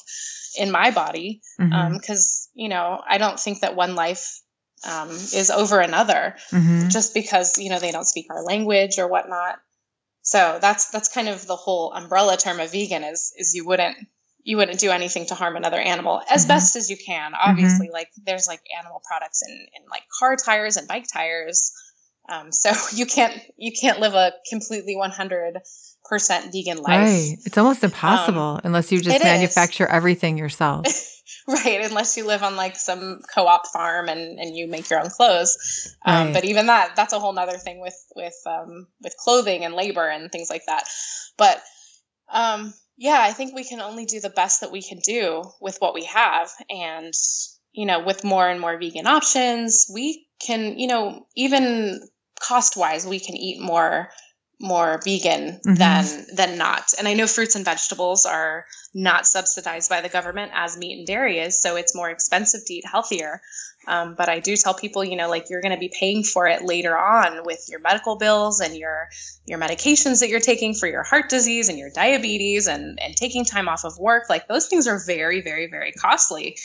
in my body because mm-hmm. um, you know i don't think that one life um, is over another mm-hmm. just because you know they don't speak our language or whatnot so that's that's kind of the whole umbrella term of vegan is is you wouldn't you wouldn't do anything to harm another animal as mm-hmm. best as you can. Mm-hmm. Obviously, like there's like animal products in, in like car tires and bike tires. Um, so you can't you can't live a completely 100 percent vegan life. Right. It's almost impossible um, unless you just manufacture is. everything yourself. right. Unless you live on like some co-op farm and, and you make your own clothes. Um, right. But even that, that's a whole nother thing with, with, um, with clothing and labor and things like that. But, um, yeah, I think we can only do the best that we can do with what we have. And, you know, with more and more vegan options, we can, you know, even cost wise, we can eat more more vegan mm-hmm. than than not. And I know fruits and vegetables are not subsidized by the government as meat and dairy is, so it's more expensive to eat healthier. Um, but I do tell people, you know, like you're going to be paying for it later on with your medical bills and your your medications that you're taking for your heart disease and your diabetes and and taking time off of work. Like those things are very, very, very costly.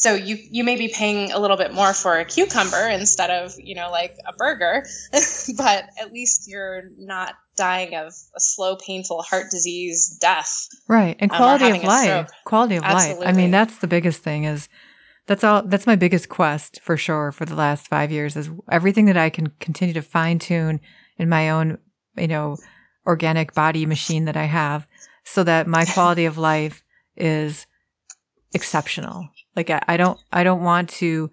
So you you may be paying a little bit more for a cucumber instead of you know like a burger, but at least you're not dying of a slow, painful heart disease death. Right, and um, quality um, of life. Quality of Absolutely. life. I mean, that's the biggest thing. Is that's all that's my biggest quest for sure for the last five years is everything that i can continue to fine tune in my own you know organic body machine that i have so that my quality of life is exceptional like I, I don't i don't want to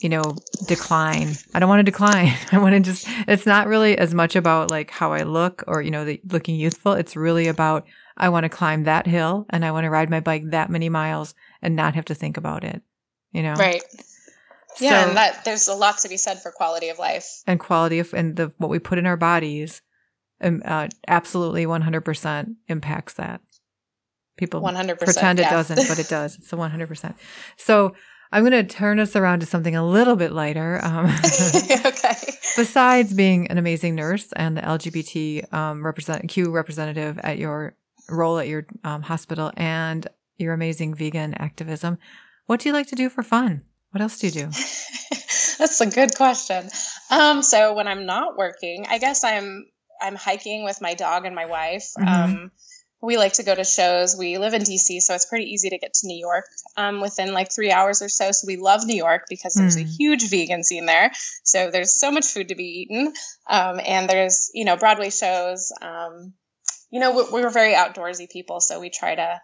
you know decline i don't want to decline i want to just it's not really as much about like how i look or you know the looking youthful it's really about i want to climb that hill and i want to ride my bike that many miles and not have to think about it you know? Right. Yeah, so, and that there's a lot to be said for quality of life and quality of and the what we put in our bodies, um, uh, absolutely 100% impacts that. People 100% pretend it doesn't, but it does. It's a 100%. So I'm going to turn us around to something a little bit lighter. Um, okay. Besides being an amazing nurse and the LGBT um, represent Q representative at your role at your um, hospital and your amazing vegan activism, what do you like to do for fun? What else do you do? That's a good question. Um, so when I'm not working, I guess I'm I'm hiking with my dog and my wife. Mm-hmm. Um, we like to go to shows. We live in DC, so it's pretty easy to get to New York um, within like three hours or so. So we love New York because there's mm. a huge vegan scene there. So there's so much food to be eaten, um, and there's you know Broadway shows. Um, you know we're, we're very outdoorsy people, so we try to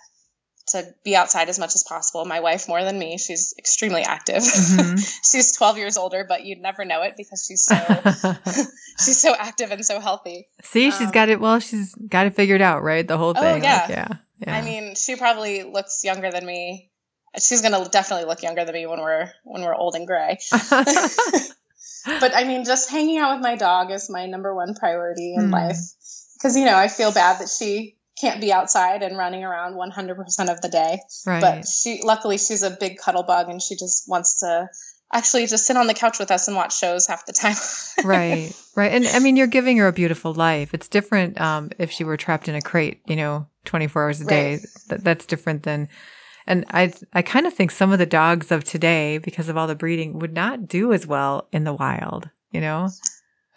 to be outside as much as possible. My wife more than me. She's extremely active. Mm-hmm. she's 12 years older, but you'd never know it because she's so she's so active and so healthy. See, she's got it well, she's got it figured out, right? The whole oh, thing. Oh, yeah. Like, yeah. Yeah. I mean, she probably looks younger than me. She's going to definitely look younger than me when we're when we're old and gray. but I mean, just hanging out with my dog is my number one priority in mm. life. Cuz you know, I feel bad that she can't be outside and running around 100% of the day. Right. But she, luckily, she's a big cuddle bug and she just wants to actually just sit on the couch with us and watch shows half the time. right. Right. And I mean, you're giving her a beautiful life. It's different um, if she were trapped in a crate, you know, 24 hours a day. Right. That, that's different than. And I, I kind of think some of the dogs of today, because of all the breeding, would not do as well in the wild. You know.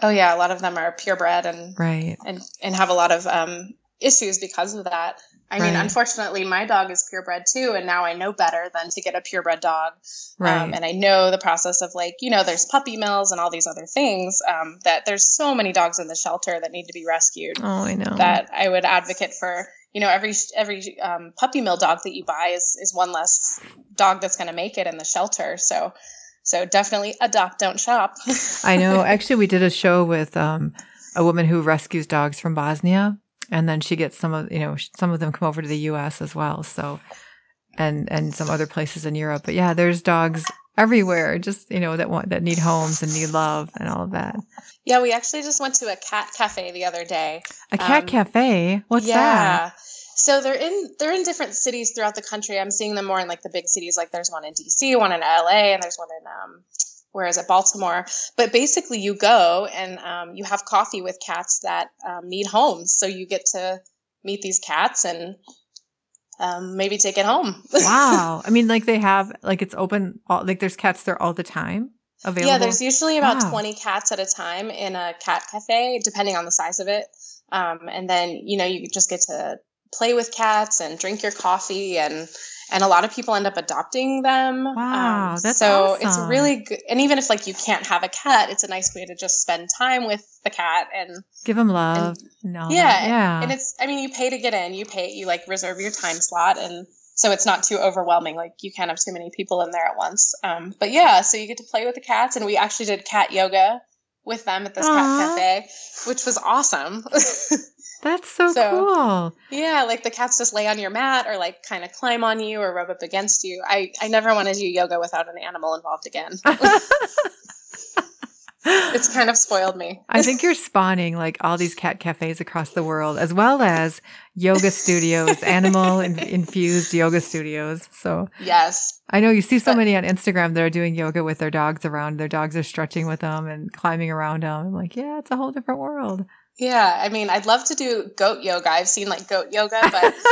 Oh yeah, a lot of them are purebred and right and and have a lot of um, issues because of that. I mean, unfortunately, my dog is purebred too, and now I know better than to get a purebred dog. Right. Um, and I know the process of like, you know, there's puppy mills and all these other things. Um, that there's so many dogs in the shelter that need to be rescued. oh, I know. That I would advocate for. You know, every every um, puppy mill dog that you buy is is one less dog that's going to make it in the shelter. So, so definitely adopt, don't shop. I know. Actually, we did a show with um, a woman who rescues dogs from Bosnia, and then she gets some of you know some of them come over to the U.S. as well. So, and and some other places in Europe. But yeah, there's dogs everywhere. Just you know that want that need homes and need love and all of that. yeah, we actually just went to a cat cafe the other day. A cat Um, cafe. What's that? Yeah. So they're in they're in different cities throughout the country. I'm seeing them more in like the big cities. Like there's one in DC, one in LA, and there's one in um, where is at Baltimore. But basically, you go and um, you have coffee with cats that um, need homes. So you get to meet these cats and um, maybe take it home. Wow. I mean, like they have like it's open. All, like there's cats there all the time available. Yeah, there's usually about Wow. 20 cats at a time in a cat cafe, depending on the size of it. Um, and then, you know, you just get to play with cats and drink your coffee and and a lot of people end up adopting them. Wow, that's so it's really good. And even if like you can't have a cat, it's a nice way to just spend time with the cat and give them love. No. yeah, Yeah. and it's I mean you pay to get in, you pay you like reserve your time slot and so it's not too overwhelming like you can't have too many people in there at once. Um, but yeah, so you get to play with the cats and we actually did cat yoga with them at this Aw. cat cafe, which was awesome. That's so, So- cool. yeah, like the cats just lay on your mat or like kind of climb on you or rub up against you. I I never want to do yoga without an animal involved again. it's kind of spoiled me. I think you're spawning like all these cat cafes across the world, as well as yoga studios, animal in- infused yoga studios. So Yes. I know you see so But- many on Instagram that are doing yoga with their dogs around. Their dogs are stretching with them and climbing around them. I'm like, yeah, it's a whole different world. Yeah, I mean, I'd love to do goat yoga. I've seen like goat yoga, but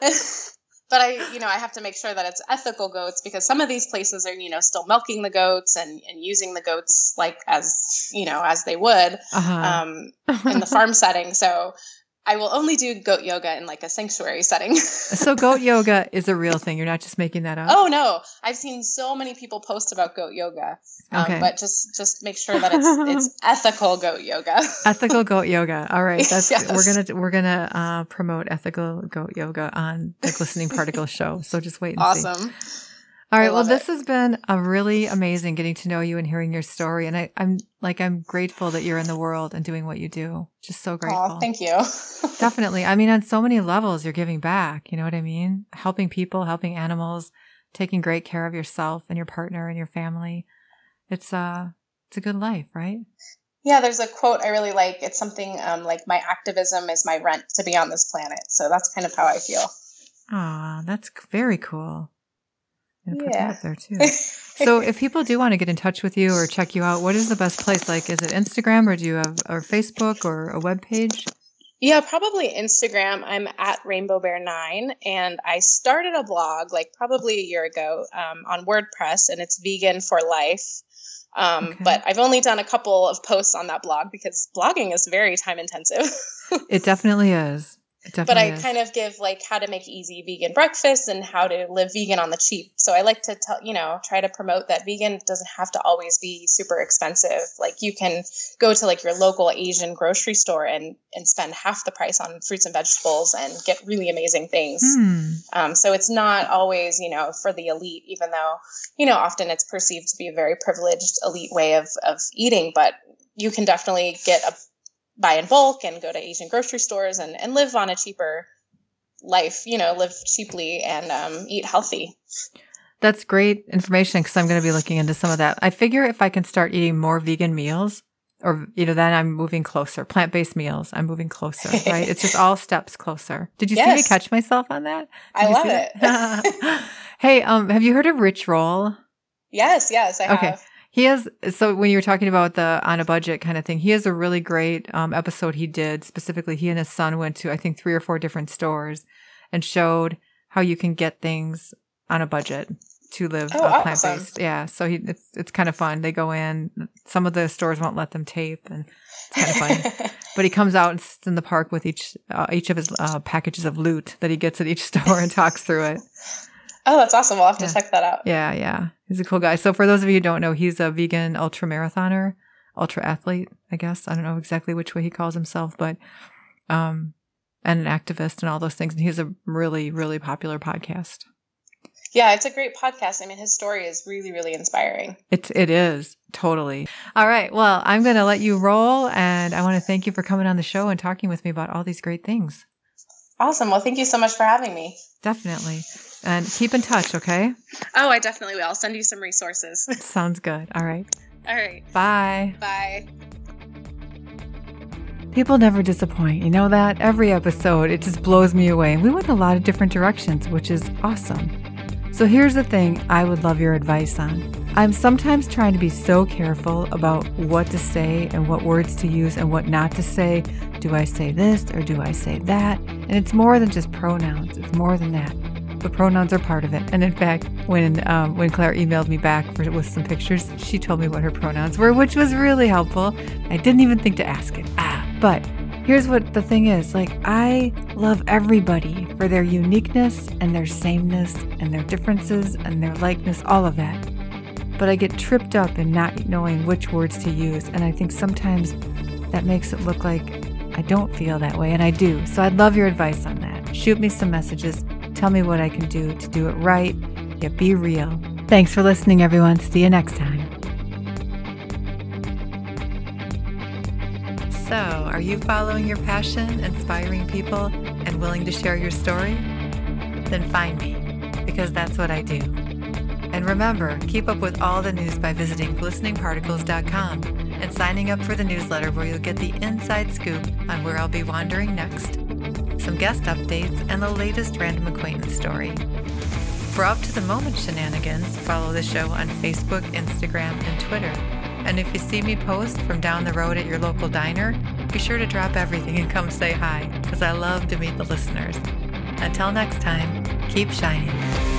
but I, you know, I have to make sure that it's ethical goats because some of these places are, you know, still milking the goats and and using the goats like as, you know, as they would Uh-huh. um, in the farm setting. So I will only do goat yoga in like a sanctuary setting. so goat yoga is a real thing. You're not just making that up. oh no, I've seen so many people post about goat yoga, um, Okay. but just just make sure that it's it's ethical goat yoga. Ethical goat yoga. All right, that's Yes. we're gonna we're gonna uh, promote ethical goat yoga on the Glistening Particles show. So just wait and see. All right. Well, this has been a really amazing getting to know you and hearing your story. And I, I'm like, I'm grateful that you're in the world and doing what you do. Just so grateful. Oh, thank you. Definitely. I mean, on so many levels, you're giving back. You know what I mean? Helping people, helping animals, taking great care of yourself and your partner and your family. It's uh it's a good life, right? Yeah, there's a quote I really like. It's something um, like, "My activism is my rent to be on this planet." So that's kind of how I feel. Ah, that's very cool. Gonna put that Yeah. up there too. So, if people do want to get in touch with you or check you out, what is the best place? Like, is it Instagram or do you have or Facebook or a web page? Yeah, probably Instagram. I'm at Rainbow Bear Nine, and I started a blog like probably a year ago um, on WordPress, and it's Vegan for Life. Um, Okay. But I've only done a couple of posts on that blog because blogging is very time intensive. It definitely is. It but I is. kind of give like how to make easy vegan breakfast and how to live vegan on the cheap. So I like to tell, you know, try to promote that vegan doesn't have to always be super expensive. Like you can go to like your local Asian grocery store and and spend half the price on fruits and vegetables and get really amazing things. Hmm. Um, so it's not always, you know, for the elite, even though, you know, often it's perceived to be a very privileged elite way of, of eating, but you can definitely get a buy in bulk and go to Asian grocery stores and, and live on a cheaper life, you know, live cheaply and um, eat healthy. That's great information because I'm going to be looking into some of that. I figure if I can start eating more vegan meals or you know, then I'm moving closer. Plant based meals, I'm moving closer. Right? it's just all steps closer. Did you yes. see me catch myself on that? Did I love it. hey, um, have you heard of Rich Roll? Yes, yes, I okay. have. He has so when you were talking about the on a budget kind of thing, he has a really great um, episode he did specifically. He and his son went to I think three or four different stores and showed how you can get things on a budget to live oh, uh, plant based. Yeah, so he it's it's kind of fun. They go in. Some of the stores won't let them tape, and it's kind of funny. but he comes out and sits in the park with each uh, each of his uh, packages of loot that he gets at each store and talks through it. Oh, that's awesome. We'll have to yeah. check that out. Yeah, yeah. He's a cool guy. So for those of you who don't know, he's a vegan ultra marathoner, ultra athlete, I guess. I don't know exactly which way he calls himself, but um and an activist and all those things. And he's a really, really popular podcast. Yeah, it's a great podcast. I mean, his story is really, really inspiring. It's it is totally. All right. Well, I'm going to let you roll, and I want to thank you for coming on the show and talking with me about all these great things. Awesome. Well, thank you so much for having me. Definitely. And keep in touch, okay? Oh, I definitely will. I'll send you some resources. Sounds good. All right. All right. Bye. Bye. People never disappoint. You know that? Every episode, it just blows me away. And we went a lot of different directions, which is awesome. So here's the thing I would love your advice on. I'm sometimes trying to be so careful about what to say and what words to use and what not to say. Do I say this or do I say that? And it's more than just pronouns, it's more than that. But pronouns are part of it. And in fact, when um, when Clare emailed me back for, with some pictures, she told me what her pronouns were, which was really helpful. I didn't even think to ask it. Ah, but Here's what the thing is like, I love everybody for their uniqueness and their sameness and their differences and their likeness, all of that. But I get tripped up in not knowing which words to use. And I think sometimes that makes it look like I don't feel that way, and I do. So I'd love your advice on that. Shoot me some messages. Tell me what I can do to do it right, yet be real. Thanks for listening, everyone. See you next time. Are you following your passion, inspiring people, and willing to share your story? Then find me, because that's what I do. And remember, keep up with all the news by visiting glisteningparticles.com and signing up for the newsletter where you'll get the inside scoop on where I'll be wandering next, some guest updates, and the latest random acquaintance story. For up to the moment shenanigans, follow the show on Facebook, Instagram, and Twitter and if you see me post from down the road at your local diner, be sure to drop everything and come say hi, because I love to meet the listeners. Until next time, keep shining.